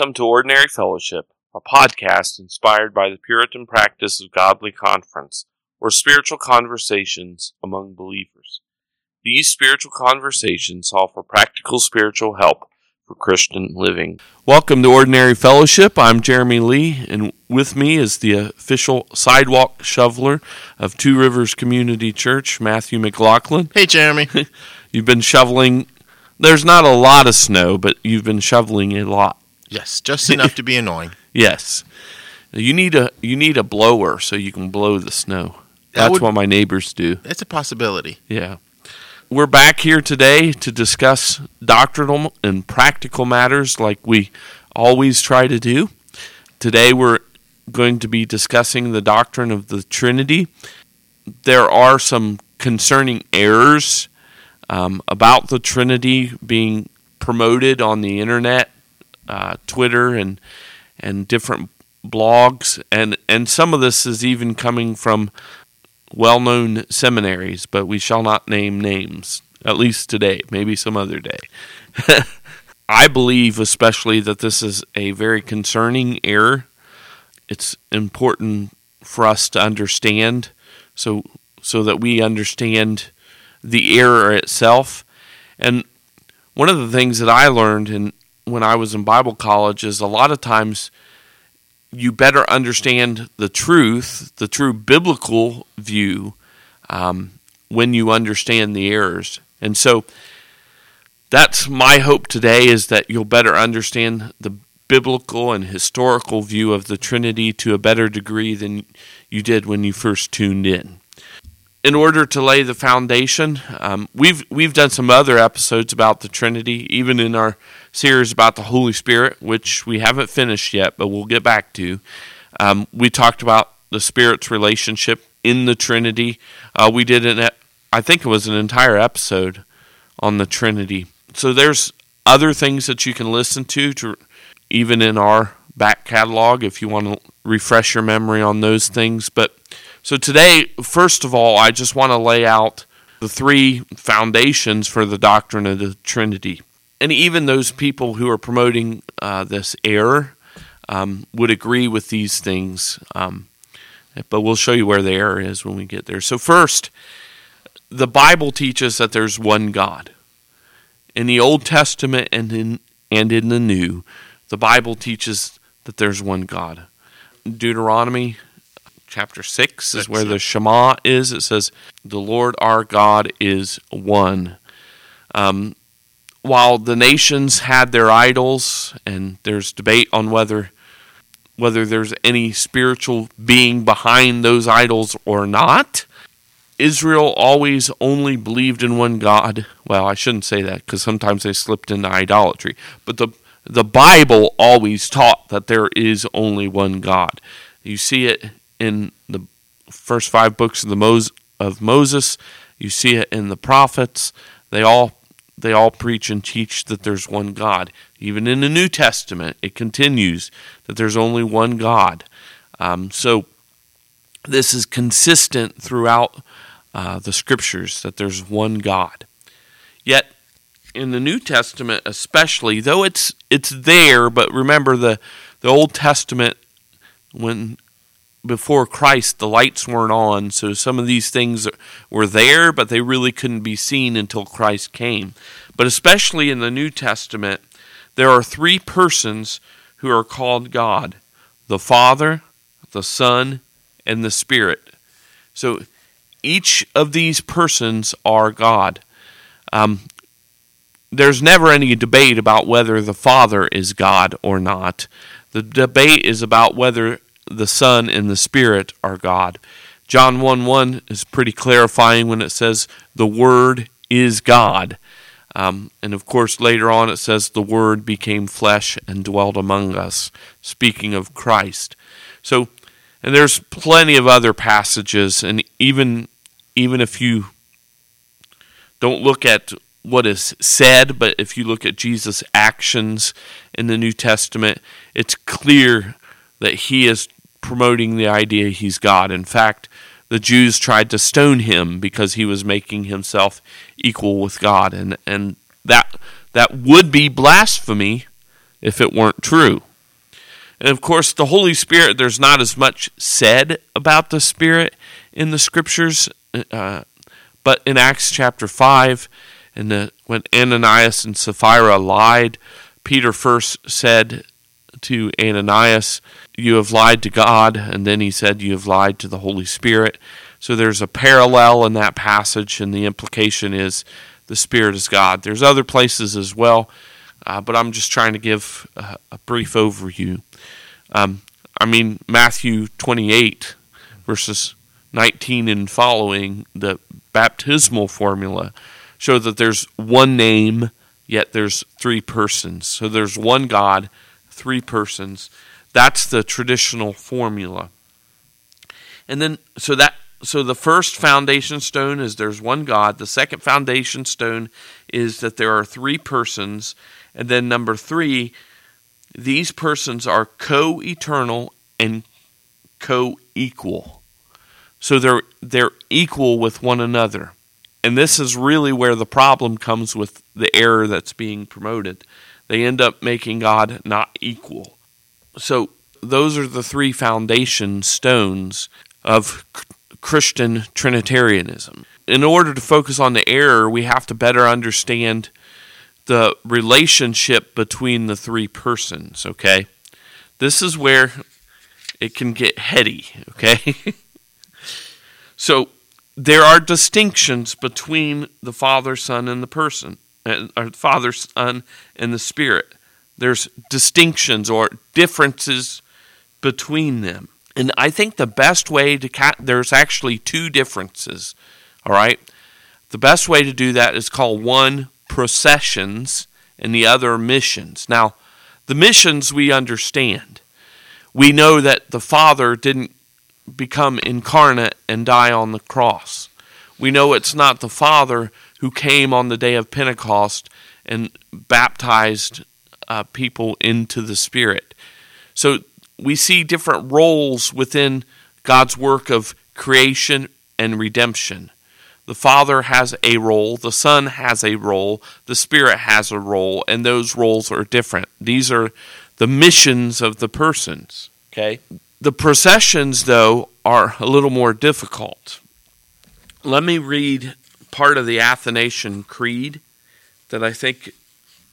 Welcome to Ordinary Fellowship, a podcast inspired by the Puritan practice of godly conference, or spiritual conversations among believers. These spiritual conversations offer practical spiritual help for Christian living. Welcome to Ordinary Fellowship. I'm Jeremy Lee, and with me is the official sidewalk shoveler of Two Rivers Community Church, Matthew McLaughlin. Hey, Jeremy. You've been shoveling. There's not a lot of snow, but you've been shoveling a lot. Yes, just enough to be annoying. Yes. You need a you need a blower so you can blow the snow. That That's would- what my neighbors do. It's a possibility. Yeah. We're back here today to discuss doctrinal and practical matters like we always try to do. Today we're going to be discussing the doctrine of the Trinity. There are some concerning errors um, about the Trinity being promoted on the internet, uh, Twitter, and and different blogs, and and some of this is even coming from well-known seminaries, but we shall not name names. At least today, maybe some other day. I believe, especially, that this is a very concerning error. It's important for us to understand, so so that we understand the error itself. And one of the things that I learned in when I was in Bible college is a lot of times you better understand the truth, the true biblical view, um, when you understand the errors. And so that's my hope today is that you'll better understand the biblical and historical view of the Trinity to a better degree than you did when you first tuned in. In order to lay the foundation, um, we've we've done some other episodes about the Trinity, even in our series about the Holy Spirit, which we haven't finished yet, but we'll get back to. Um, we talked about the Spirit's relationship in the Trinity. Uh, we did an, I think it was an entire episode on the Trinity. So there's other things that you can listen to, to even in our back catalog, if you want to refresh your memory on those things. But so today, first of all, I just want to lay out the three foundations for the doctrine of the Trinity and even those people who are promoting uh, this error um, would agree with these things. Um, but we'll show you where the error is when we get there. So, first, the Bible teaches that there's one God. In the Old Testament and in, and in the New, the Bible teaches that there's one God. Deuteronomy chapter 6 is where the Shema is. It says, The Lord our God is one. Um, while the nations had their idols, and there's debate on whether whether there's any spiritual being behind those idols or not, Israel always only believed in one God. Well, I shouldn't say that because sometimes they slipped into idolatry. But the the Bible always taught that there is only one God. You see it in the first five books of the Mos- of Moses. You see it in the prophets. They all they all preach and teach that there's one God. Even in the New Testament, it continues that there's only one God. Um, so this is consistent throughout uh, the Scriptures that there's one God. Yet in the New Testament, especially, though it's it's there, but remember the the Old Testament when before Christ, the lights weren't on, so some of these things were there, but they really couldn't be seen until Christ came. But especially in the New Testament, there are three persons who are called God the Father, the Son, and the Spirit. So each of these persons are God. Um, there's never any debate about whether the Father is God or not. The debate is about whether the Son and the Spirit are God. John 1 1 is pretty clarifying when it says the Word is God. Um, and of course, later on it says the Word became flesh and dwelt among us, speaking of Christ. So, and there's plenty of other passages, and even even if you don't look at what is said, but if you look at Jesus' actions in the New Testament, it's clear that he is promoting the idea he's God. In fact, the Jews tried to stone him because he was making himself equal with God, and and that that would be blasphemy if it weren't true. And of course, the Holy Spirit, there's not as much said about the Spirit in the scriptures, uh, but in Acts chapter 5, and when Ananias and Sapphira lied, Peter first said to Ananias, You have lied to God, and then he said, You have lied to the Holy Spirit. So there's a parallel in that passage, and the implication is the Spirit is God. There's other places as well, uh, but I'm just trying to give a, a brief overview. Um, I mean, Matthew 28, verses 19 and following, the baptismal formula, show that there's one name, yet there's three persons. So there's one God, three persons. That's the traditional formula. And then, so that so the first foundation stone is there's one God. The second foundation stone is that there are three persons. And then number three, these persons are co eternal and co equal. So they're, they're equal with one another. And this is really where the problem comes with the error that's being promoted. They end up making God not equal. So those are the three foundation stones of Christian Trinitarianism. In order to focus on the error, we have to better understand the relationship between the three persons, okay? This is where it can get heady, okay? so there are distinctions between the Father, Son, and the person, or Father, Son, and the Spirit. There's distinctions or differences between them. And I think the best way to cat there's actually two differences. All right. The best way to do that is call one processions and the other missions. Now, the missions we understand. We know that the Father didn't become incarnate and die on the cross. We know it's not the Father who came on the day of Pentecost and baptized uh, people into the Spirit. So we see different roles within God's work of creation and redemption. The Father has a role, the Son has a role, the Spirit has a role, and those roles are different. These are the missions of the persons. Okay? The processions, though, are a little more difficult. Let me read part of the Athanasian Creed that I think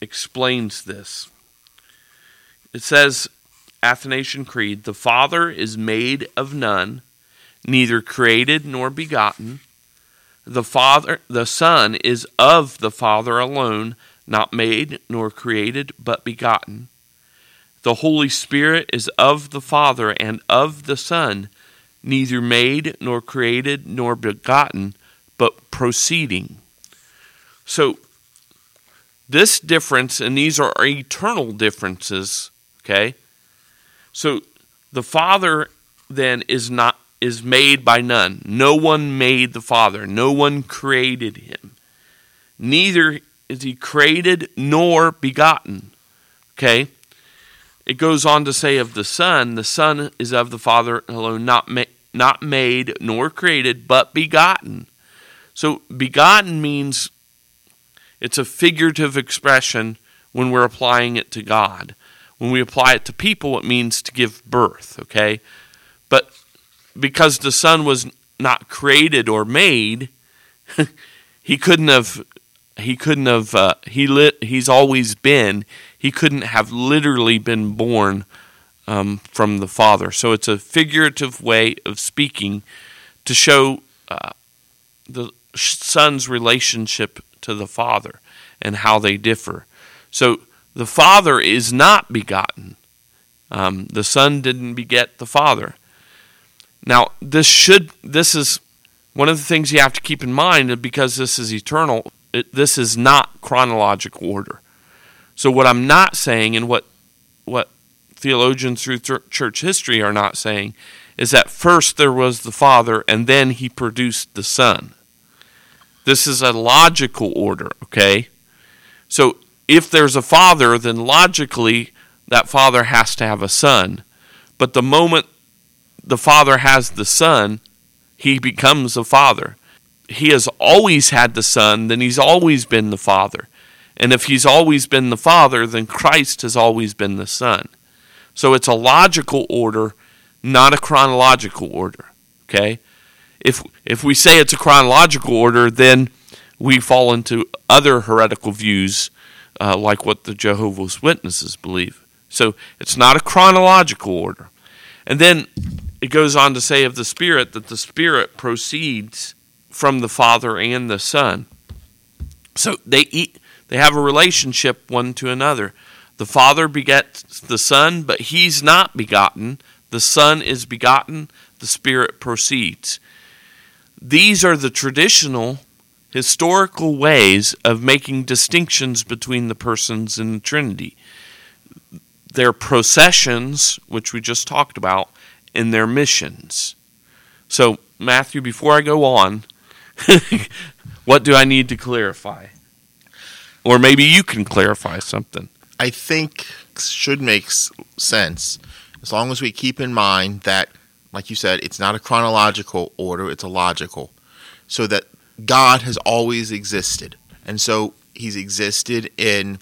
explains this. It says, Athanasian Creed, the Father is made of none, neither created nor begotten. The Father, the Son is of the Father alone, not made nor created, but begotten. The Holy Spirit is of the Father and of the Son, neither made nor created nor begotten, but proceeding. So, this difference, and these are eternal differences, okay? So the Father then is not is made by none. No one made the Father. No one created him. Neither is he created nor begotten. Okay? It goes on to say of the Son, the Son is of the Father alone, not, ma- not made nor created, but begotten. So, begotten means it's a figurative expression when we're applying it to God. When we apply it to people, it means to give birth, okay? But because the Son was not created or made, he couldn't have he couldn't have uh, he lit he's always been he couldn't have literally been born um, from the father so it's a figurative way of speaking to show uh, the son's relationship to the father and how they differ so the Father is not begotten. Um, the Son didn't beget the Father. Now, this should this is one of the things you have to keep in mind because this is eternal. It, this is not chronological order. So, what I'm not saying, and what what theologians through church history are not saying, is that first there was the Father, and then He produced the Son. This is a logical order. Okay, so if there's a father, then logically that father has to have a son. But the moment the father has the son, he becomes a father. He has always had the son, then he's always been the father. And if he's always been the father, then Christ has always been the son. So it's a logical order, not a chronological order. Okay? If if we say it's a chronological order, then we fall into other heretical views, uh, like what the Jehovah's Witnesses believe. So it's not a chronological order. And then it goes on to say of the Spirit that the Spirit proceeds from the Father and the Son. So they eat, they have a relationship one to another. The Father begets the Son, but he's not begotten. The Son is begotten. The Spirit proceeds. These are the traditional historical ways of making distinctions between the persons in the Trinity. Their processions, which we just talked about, and their missions. So, Matthew, before I go on, what do I need to clarify? Or maybe you can clarify something. I think should make sense as long as we keep in mind that, like you said, it's not a chronological order, it's a logical. So that God has always existed. And so he's existed in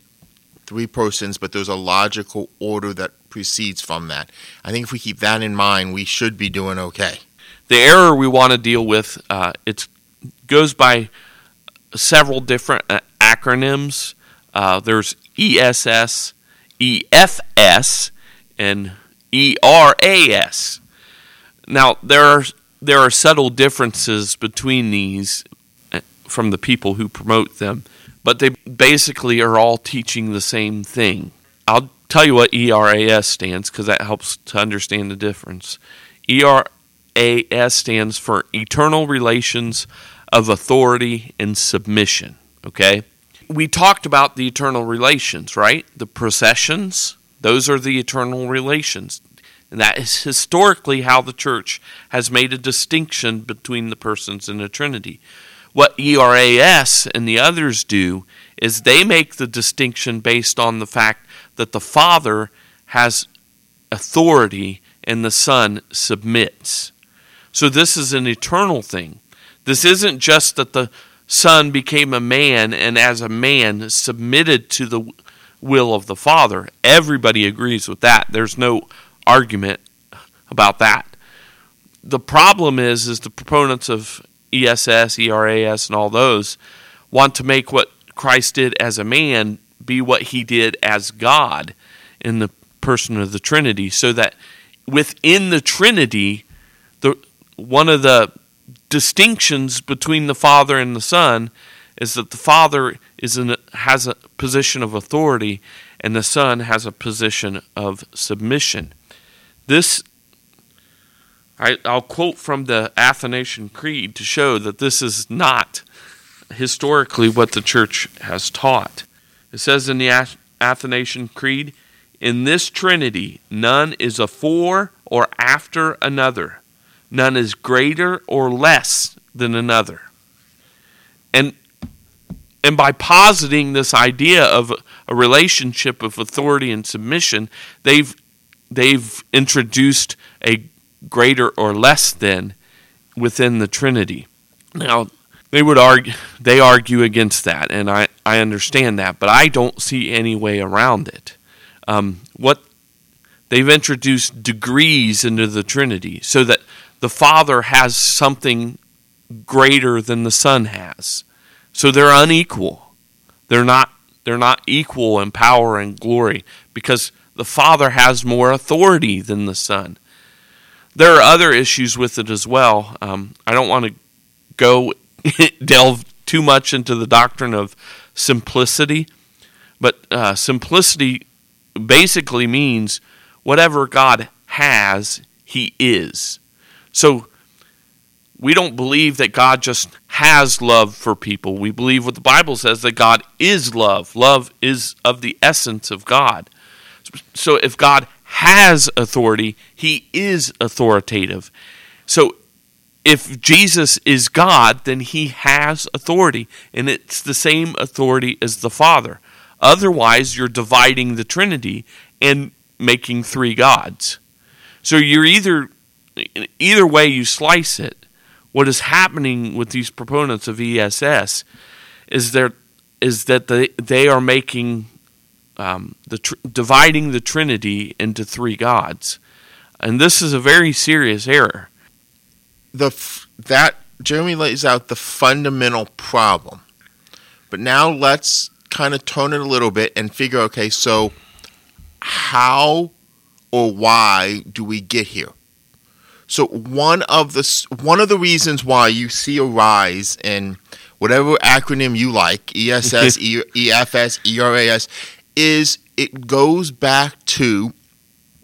three persons, but there's a logical order that precedes from that. I think if we keep that in mind, we should be doing okay. The error we want to deal with uh, it goes by several different uh, acronyms. Uh, there's ESS, EFS, and ERAS. Now there are there are subtle differences between these uh, from the people who promote them, but they basically are all teaching the same thing. I'll tell you what ERAS stands because that helps to understand the difference. ERAS stands for Eternal Relations of Authority and Submission. Okay? We talked about the eternal relations, right? The processions, those are the eternal relations. And that is historically how the church has made a distinction between the persons in the Trinity. What ERAS and the others do is they make the distinction based on the fact that the Father has authority and the Son submits. So this is an eternal thing. This isn't just that the Son became a man and as a man submitted to the will of the Father. Everybody agrees with that. There's no argument about that. The problem is is the proponents of ESS, ERAS and all those want to make what Christ did as a man be what he did as God in the person of the Trinity so that within the Trinity the one of the distinctions between the Father and the Son is that the Father is in has a position of authority and the Son has a position of submission. This, I, I'll quote from the Athanasian Creed to show that this is not historically what the church has taught. It says in the Athanasian Creed, in this Trinity, none is afore or after another, none is greater or less than another. And and by positing this idea of a relationship of authority and submission, they've they've introduced a greater or less than within the Trinity. Now, they would argue they argue against that, and I, I understand that, but I don't see any way around it. Um, what they've introduced degrees into the Trinity so that the Father has something greater than the Son has. So they're unequal. They're not they're not equal in power and glory because the Father has more authority than the Son. There are other issues with it as well. Um, I don't want to go delve too much into the doctrine of simplicity, but uh, simplicity basically means whatever God has, He is. So we don't believe that God just has love for people. We believe what the Bible says that God is love. Love is of the essence of God. So if God has authority, he is authoritative. So if Jesus is God, then he has authority, and it's the same authority as the Father. Otherwise, you're dividing the Trinity and making three gods. So you're either either way you slice it, what is happening with these proponents of ESS is there is that they they are making um, the tr- dividing the Trinity into three gods, and this is a very serious error. The f- that Jeremy lays out the fundamental problem, but now let's kind of tone it a little bit and figure. Okay, so how or why do we get here? So one of the one of the reasons why you see a rise in whatever acronym you like, ESS, E- EFS, ERAS, is it goes back to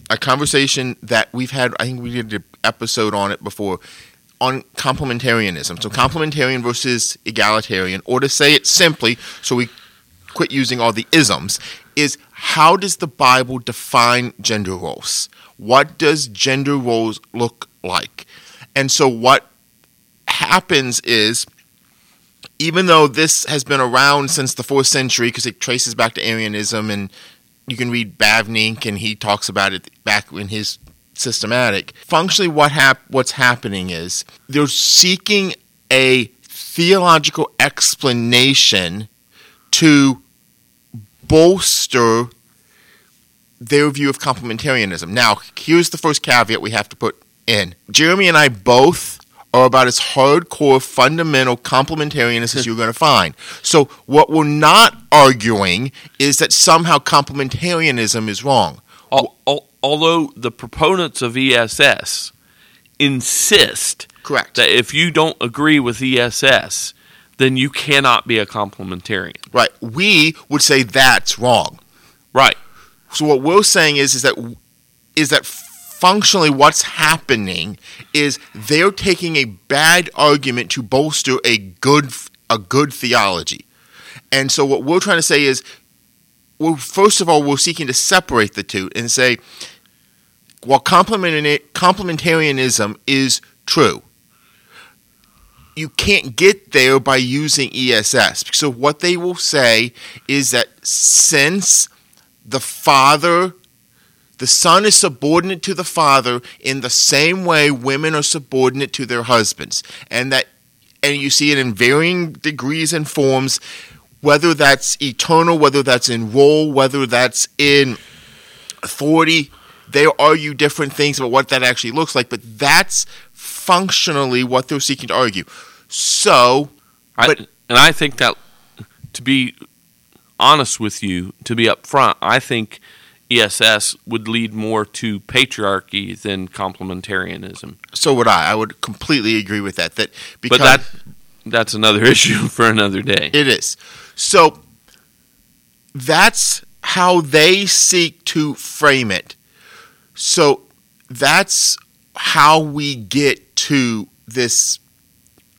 a conversation that we've had. I think we did an episode on it before on complementarianism. So complementarian versus egalitarian, or to say it simply, so we quit using all the isms, is how does the Bible define gender roles? What does gender roles look like? And so what happens is even though this has been around since the fourth century because it traces back to Arianism and you can read Bavinck and he talks about it back in his systematic. Functionally, what hap- what's happening is they're seeking a theological explanation to bolster their view of complementarianism. Now, here's the first caveat we have to put in. Jeremy and I both are about as hardcore fundamental complementarianists as you're going to find. So, what we're not arguing is that somehow complementarianism is wrong. Al- al- although the proponents of ESS insist Correct. that if you don't agree with ESS, then you cannot be a complementarian. Right. We would say that's wrong. Right. So what we're saying is is that is that functionally what's happening is they're taking a bad argument to bolster a good a good theology. And so what we're trying to say is well first of all we're seeking to separate the two and say while complementarianism is true you can't get there by using ESS. So what they will say is that since the father the son is subordinate to the father in the same way women are subordinate to their husbands. And that and you see it in varying degrees and forms whether that's eternal whether that's in role whether that's in authority they argue different things about what that actually looks like but that's functionally what they're seeking to argue. So I, But- and I think that to be honest with you, to be upfront, I think ESS would lead more to patriarchy than complementarianism. so would i i would completely agree with that that because But that that's another issue for another day. It is. So that's how they seek to frame it. So that's how we get to this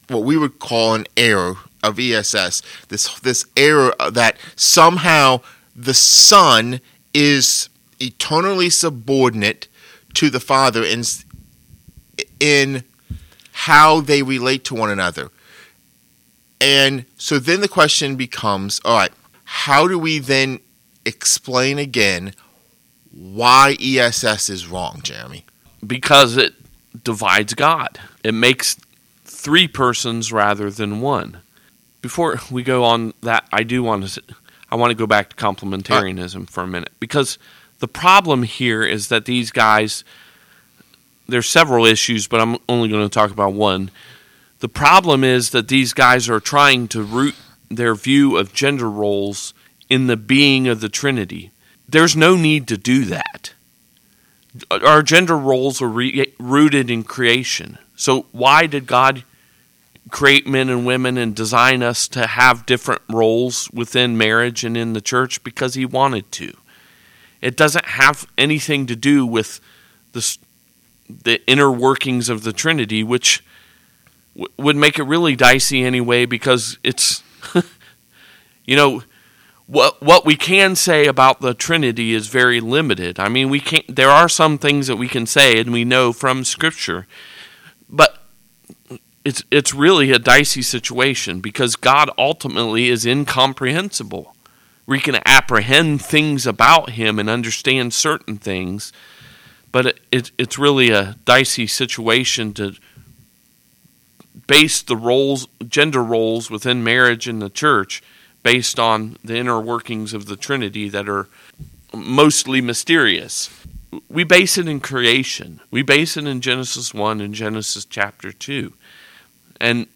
what we would call an error of ESS. This this error that somehow the son is eternally subordinate to the father in in how they relate to one another. And so then the question becomes all right, how do we then explain again why ESS is wrong, Jeremy? because it divides God. It makes three persons rather than one. Before we go on that, I do want to I want to go back to complementarianism for a minute because the problem here is that these guys there's several issues, but I'm only going to talk about one. The problem is that these guys are trying to root their view of gender roles in the being of the Trinity. There's no need to do that our gender roles are re- rooted in creation. So why did God create men and women and design us to have different roles within marriage and in the church? Because He wanted to. It doesn't have anything to do with the the inner workings of the Trinity, which w- would make it really dicey anyway. Because it's, you know, what what we can say about the Trinity is very limited. I mean, we can't. There are some things that we can say, and we know from Scripture, but it's it's really a dicey situation because God ultimately is incomprehensible. We can apprehend things about Him and understand certain things, but it, it it's really a dicey situation to base the roles, gender roles within marriage and the church based on the inner workings of the Trinity that are mostly mysterious. We base it in creation. We base it in Genesis 1 and Genesis chapter 2 and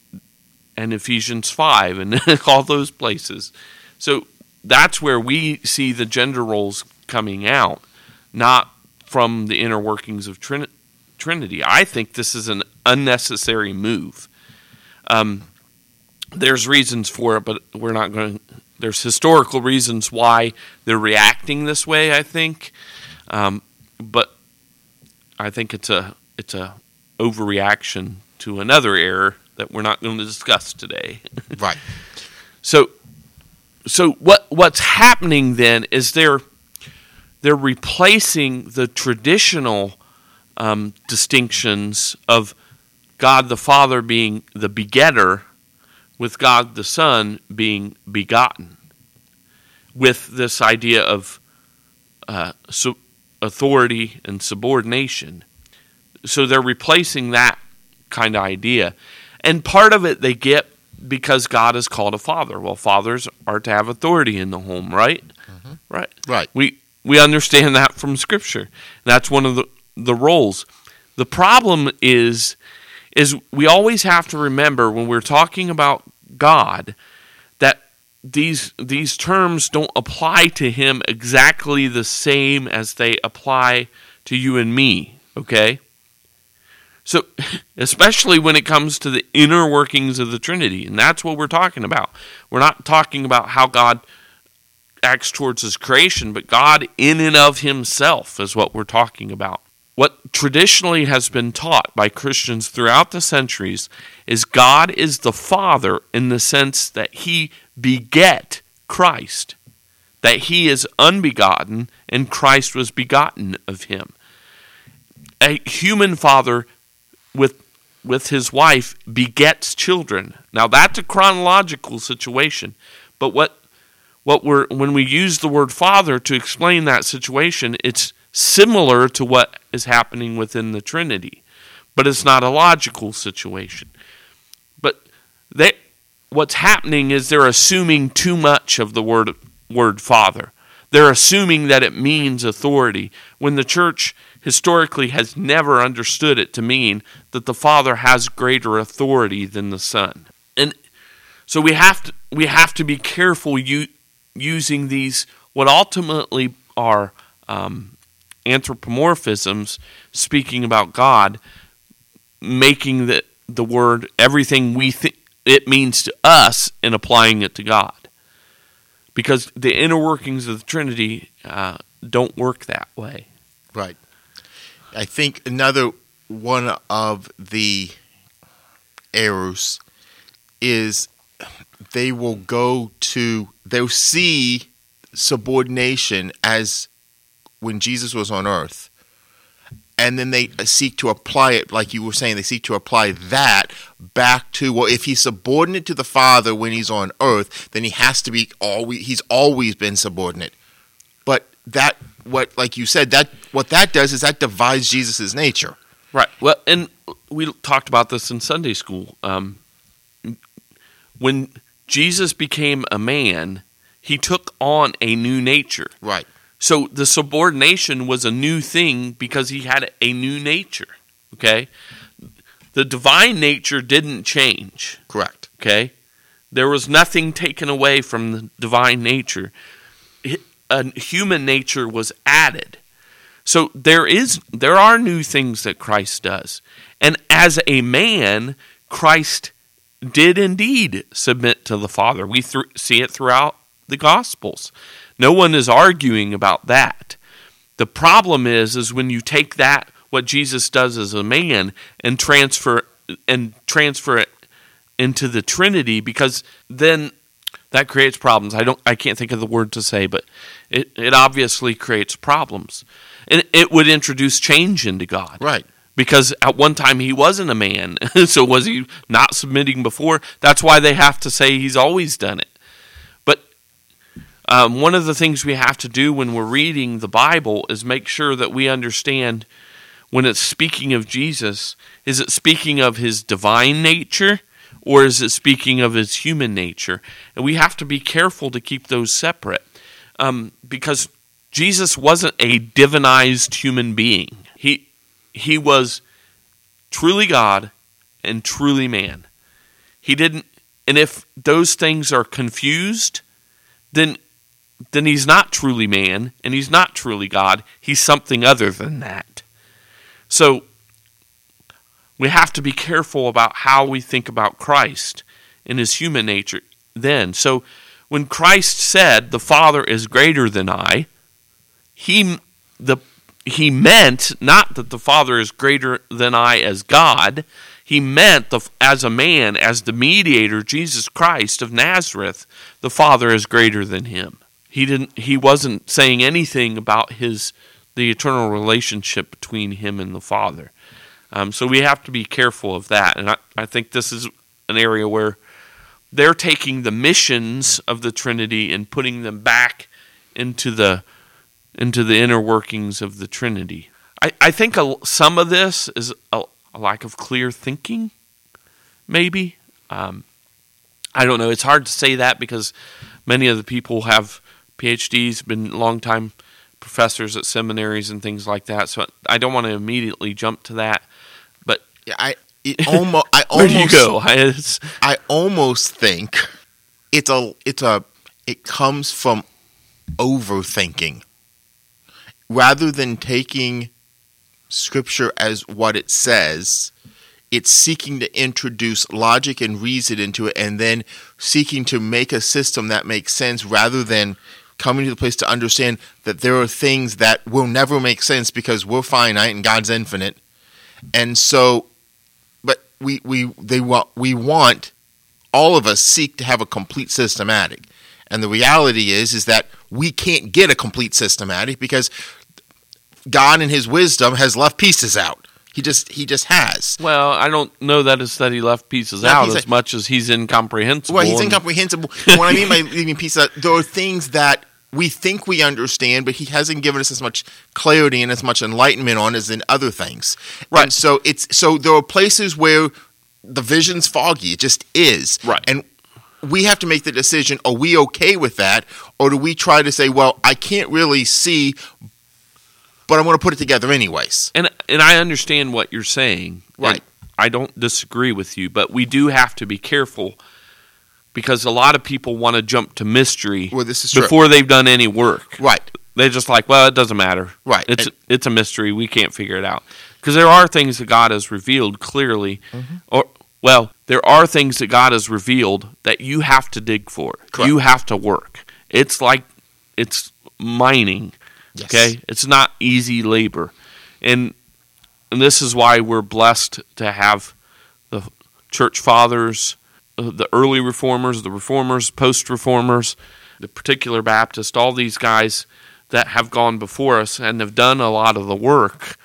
and Ephesians 5 and all those places. So that's where we see the gender roles coming out, not from the inner workings of Trin- Trinity. I think this is an unnecessary move. Um, there's reasons for it, but we're not going. There's historical reasons why they're reacting this way. I think, um, but I think it's a it's a overreaction to another error that we're not going to discuss today. Right. So, so what what's happening then is they're they're replacing the traditional um, distinctions of God the Father being the begetter with God the Son being begotten, with this idea of uh, so authority and subordination. So they're replacing that kind of idea. And part of it they get because God is called a father. Well, fathers are to have authority in the home, right? Mm-hmm. Right. Right. We we understand that from scripture. That's one of the the roles. The problem is is we always have to remember when we're talking about God that these these terms don't apply to him exactly the same as they apply to you and me, okay? So, especially when it comes to the inner workings of the Trinity, and that's what we're talking about. We're not talking about how God acts towards his creation, but God in and of himself is what we're talking about. What traditionally has been taught by Christians throughout the centuries is God is the Father in the sense that he beget Christ, that he is unbegotten and Christ was begotten of him. A human father with with his wife begets children. Now that's a chronological situation, but what what we're when we use the word father to explain that situation, it's similar to what is happening within the Trinity, but it's not a logical situation. But they what's happening is they're assuming too much of the word word father. They're assuming that it means authority when the church historically has never understood it to mean that the Father has greater authority than the Son. And so we have to we have to be careful u- using these what ultimately are um, anthropomorphisms, speaking about God, making the the word everything we think it means to us and applying it to God. Because the inner workings of the Trinity uh, don't work that way. Right. I think another one of the errors is they will go to they'll see subordination as when Jesus was on earth. And then they seek to apply it like you were saying they seek to apply that back to well if he's subordinate to the father when he's on earth then he has to be always he's always been subordinate that what like you said that what that does is that divides Jesus' nature. Right. Well, and we talked about this in Sunday school. Um, when Jesus became a man, he took on a new nature. Right. So the subordination was a new thing because he had a new nature. Okay. The divine nature didn't change. Correct. Okay. There was nothing taken away from the divine nature. A human nature was added. So there is there are new things that Christ does. And as a man, Christ did indeed submit to the Father. We th- see it throughout the Gospels. No one is arguing about that. The problem is is when you take that what Jesus does as a man and transfer and transfer it into the Trinity because then that creates problems. I don't I can't think of the word to say, but it, it obviously creates problems. And it would introduce change into God. Right. Because at one time he wasn't a man. so was he not submitting before? That's why they have to say he's always done it. But um, one of the things we have to do when we're reading the Bible is make sure that we understand when it's speaking of Jesus, is it speaking of his divine nature or is it speaking of his human nature? And we have to be careful to keep those separate um, because Jesus wasn't a divinized human being. He he was truly God and truly man. He didn't and if those things are confused, then then he's not truly man and he's not truly God. He's something other than that. So we have to be careful about how we think about Christ in his human nature then. So when Christ said, "The Father is greater than I," he the he meant not that the Father is greater than I as God. He meant the, as a man, as the mediator, Jesus Christ of Nazareth, the Father is greater than him. He didn't. He wasn't saying anything about his the eternal relationship between him and the Father. Um, so we have to be careful of that. And I, I think this is an area where they're taking the missions of the Trinity and putting them back into the into the inner workings of the Trinity. I, I think a, some of this is a, a, lack of clear thinking, maybe. Um, I don't know. It's hard to say that because many of the people have PhDs, been long time professors at seminaries and things like that. So I don't want to immediately jump to that. I it almost I where do you go? It's- I almost think it's a it's a it comes from overthinking rather than taking scripture as what it says it's seeking to introduce logic and reason into it and then seeking to make a system that makes sense rather than coming to the place to understand that there are things that will never make sense because we're finite and God's infinite and so we we they want we want all of us seek to have a complete systematic. And the reality is is that we can't get a complete systematic because god in his wisdom has left pieces out. He just he just has. Well, I don't know that it's that he left pieces No, out as a- much as he's incomprehensible. well he's incomprehensible. What i mean by leaving pieces out there are things that we think we understand but he hasn't given us as much clarity and as much enlightenment on as in other things Right. and so it's so there are places where the vision's foggy it just is Right. and we have to make the decision are we okay with that or do we try to say well i can't really see but i'm going to put it together anyways and and I understand what you're saying. Right. I don't disagree with you, but we do have to be careful because a lot of people want to jump to mystery well this is true before they've done any work. right They're just like, well, it doesn't matter. right It's And- it's a mystery. We can't figure it out because there are things that God has revealed clearly, Mm-hmm. or well, there are things that God has revealed that you have to dig for. Correct. You have to work. It's like it's mining. yes. Okay, it's not easy labor, and and this is why we're blessed to have the church fathers, the early reformers, the reformers, post reformers, the particular Baptist, all these guys that have gone before us and have done a lot of the work.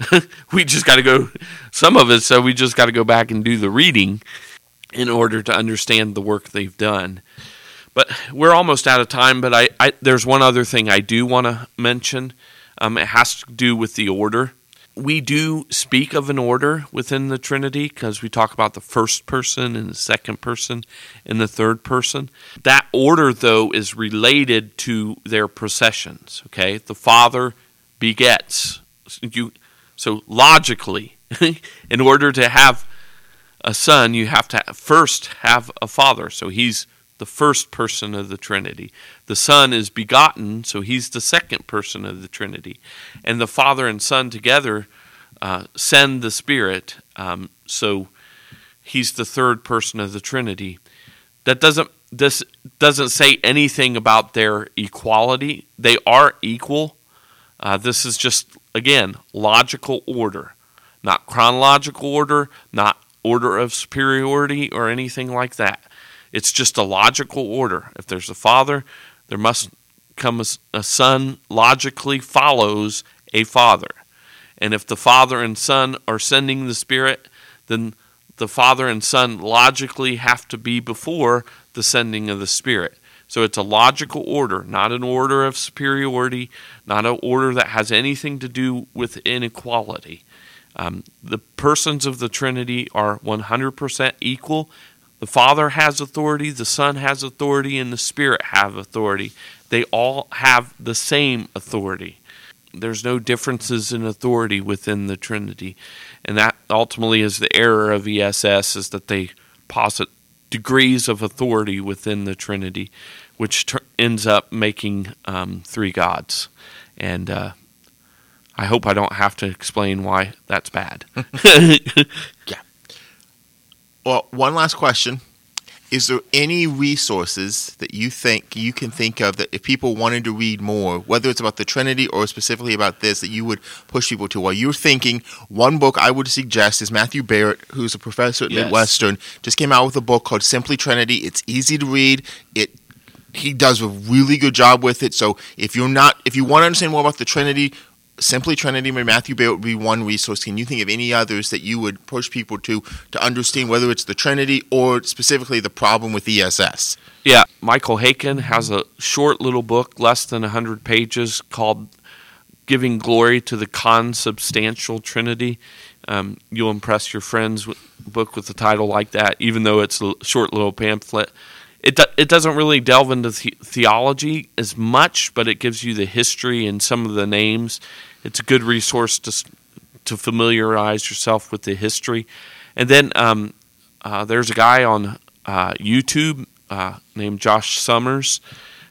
we just got to go. Some of us, so we just got to go back and do the reading in order to understand the work they've done. But we're almost out of time. But I, I there's one other thing I do want to mention. Um, it has to do with the order. We do speak of an order within the Trinity because we talk about the first person and the second person and the third person. That order, though, is related to their processions. Okay, the Father begets. You so logically, in order to have a son, you have to first have a father. So he's the first person of the Trinity. The Son is begotten, so he's the second person of the Trinity. And the Father and Son together uh, send the Spirit, um, so he's the third person of the Trinity. That doesn't this doesn't say anything about their equality. They are equal. Uh, this is just again logical order, not chronological order, not order of superiority or anything like that. It's just a logical order. If there's a father, there must come a son. Logically follows a father, and if the father and son are sending the spirit, then the father and son logically have to be before the sending of the spirit. So it's a logical order, not an order of superiority, not an order that has anything to do with inequality. Um, the persons of the Trinity are 100% equal. The Father has authority, the Son has authority, and the Spirit have authority. They all have the same authority. There's no differences in authority within the Trinity. And that ultimately is the error of ESS is that they posit degrees of authority within the Trinity, which ter- ends up making um, three gods. And uh, I hope I don't have to explain why that's bad. Well, one last question. Is there any resources that you think you can think of that if people wanted to read more, whether it's about the Trinity or specifically about this, that you would push people to? While you're thinking, one book I would suggest is Matthew Barrett, who's a professor at Yes. Midwestern, just came out with a book called Simply Trinity. It's easy to read. It he does a really good job with it. So if you're not, if you want to understand more about the Trinity, Simply Trinity by Matthew Barrett would be one resource. Can you think of any others that you would push people to to understand whether it's the Trinity or specifically the problem with ESS? Yeah, Michael Haykin has a short little book, less than 100 pages, called Giving Glory to the Consubstantial Trinity. Um, you'll impress your friends with book with a title like that, even though it's a short little pamphlet. It, do, it doesn't really delve into the- theology as much, but it gives you the history and some of the names. It's a good resource to, to familiarize yourself with the history. And then um, uh, there's a guy on uh, YouTube uh, named Josh Summers.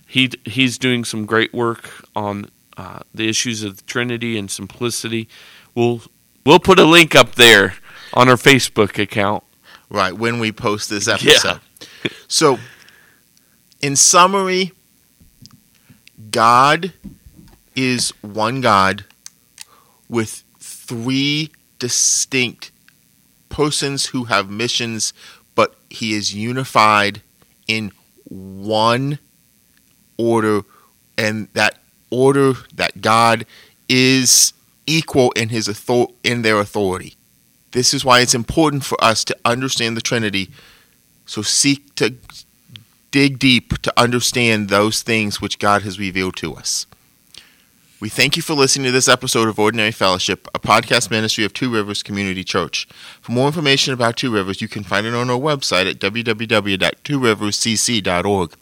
He he's doing some great work on uh, the issues of the Trinity and simplicity. We'll we'll put a link up there on our Facebook account. Right when we post this episode. so, in summary, God is one God with three distinct persons who have missions, but he is unified in one order, and that order, that God is equal in his author- in their authority. This is why it's important for us to understand the Trinity. So seek to dig deep to understand those things which God has revealed to us. We thank you for listening to this episode of Ordinary Fellowship, a podcast ministry of Two Rivers Community Church. For more information about Two Rivers, you can find it on our website at www.tworiverscc.org.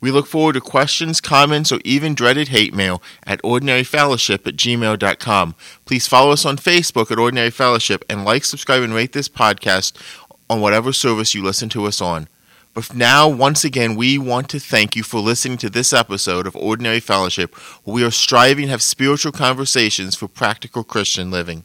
We look forward to questions, comments, or even dreaded hate mail at ordinaryfellowship at gmail.com. Please follow us on Facebook at Ordinary Fellowship and like, subscribe, and rate this podcast on whatever service you listen to us on. But now, once again, we want to thank you for listening to this episode of Ordinary Fellowship, where we are striving to have spiritual conversations for practical Christian living.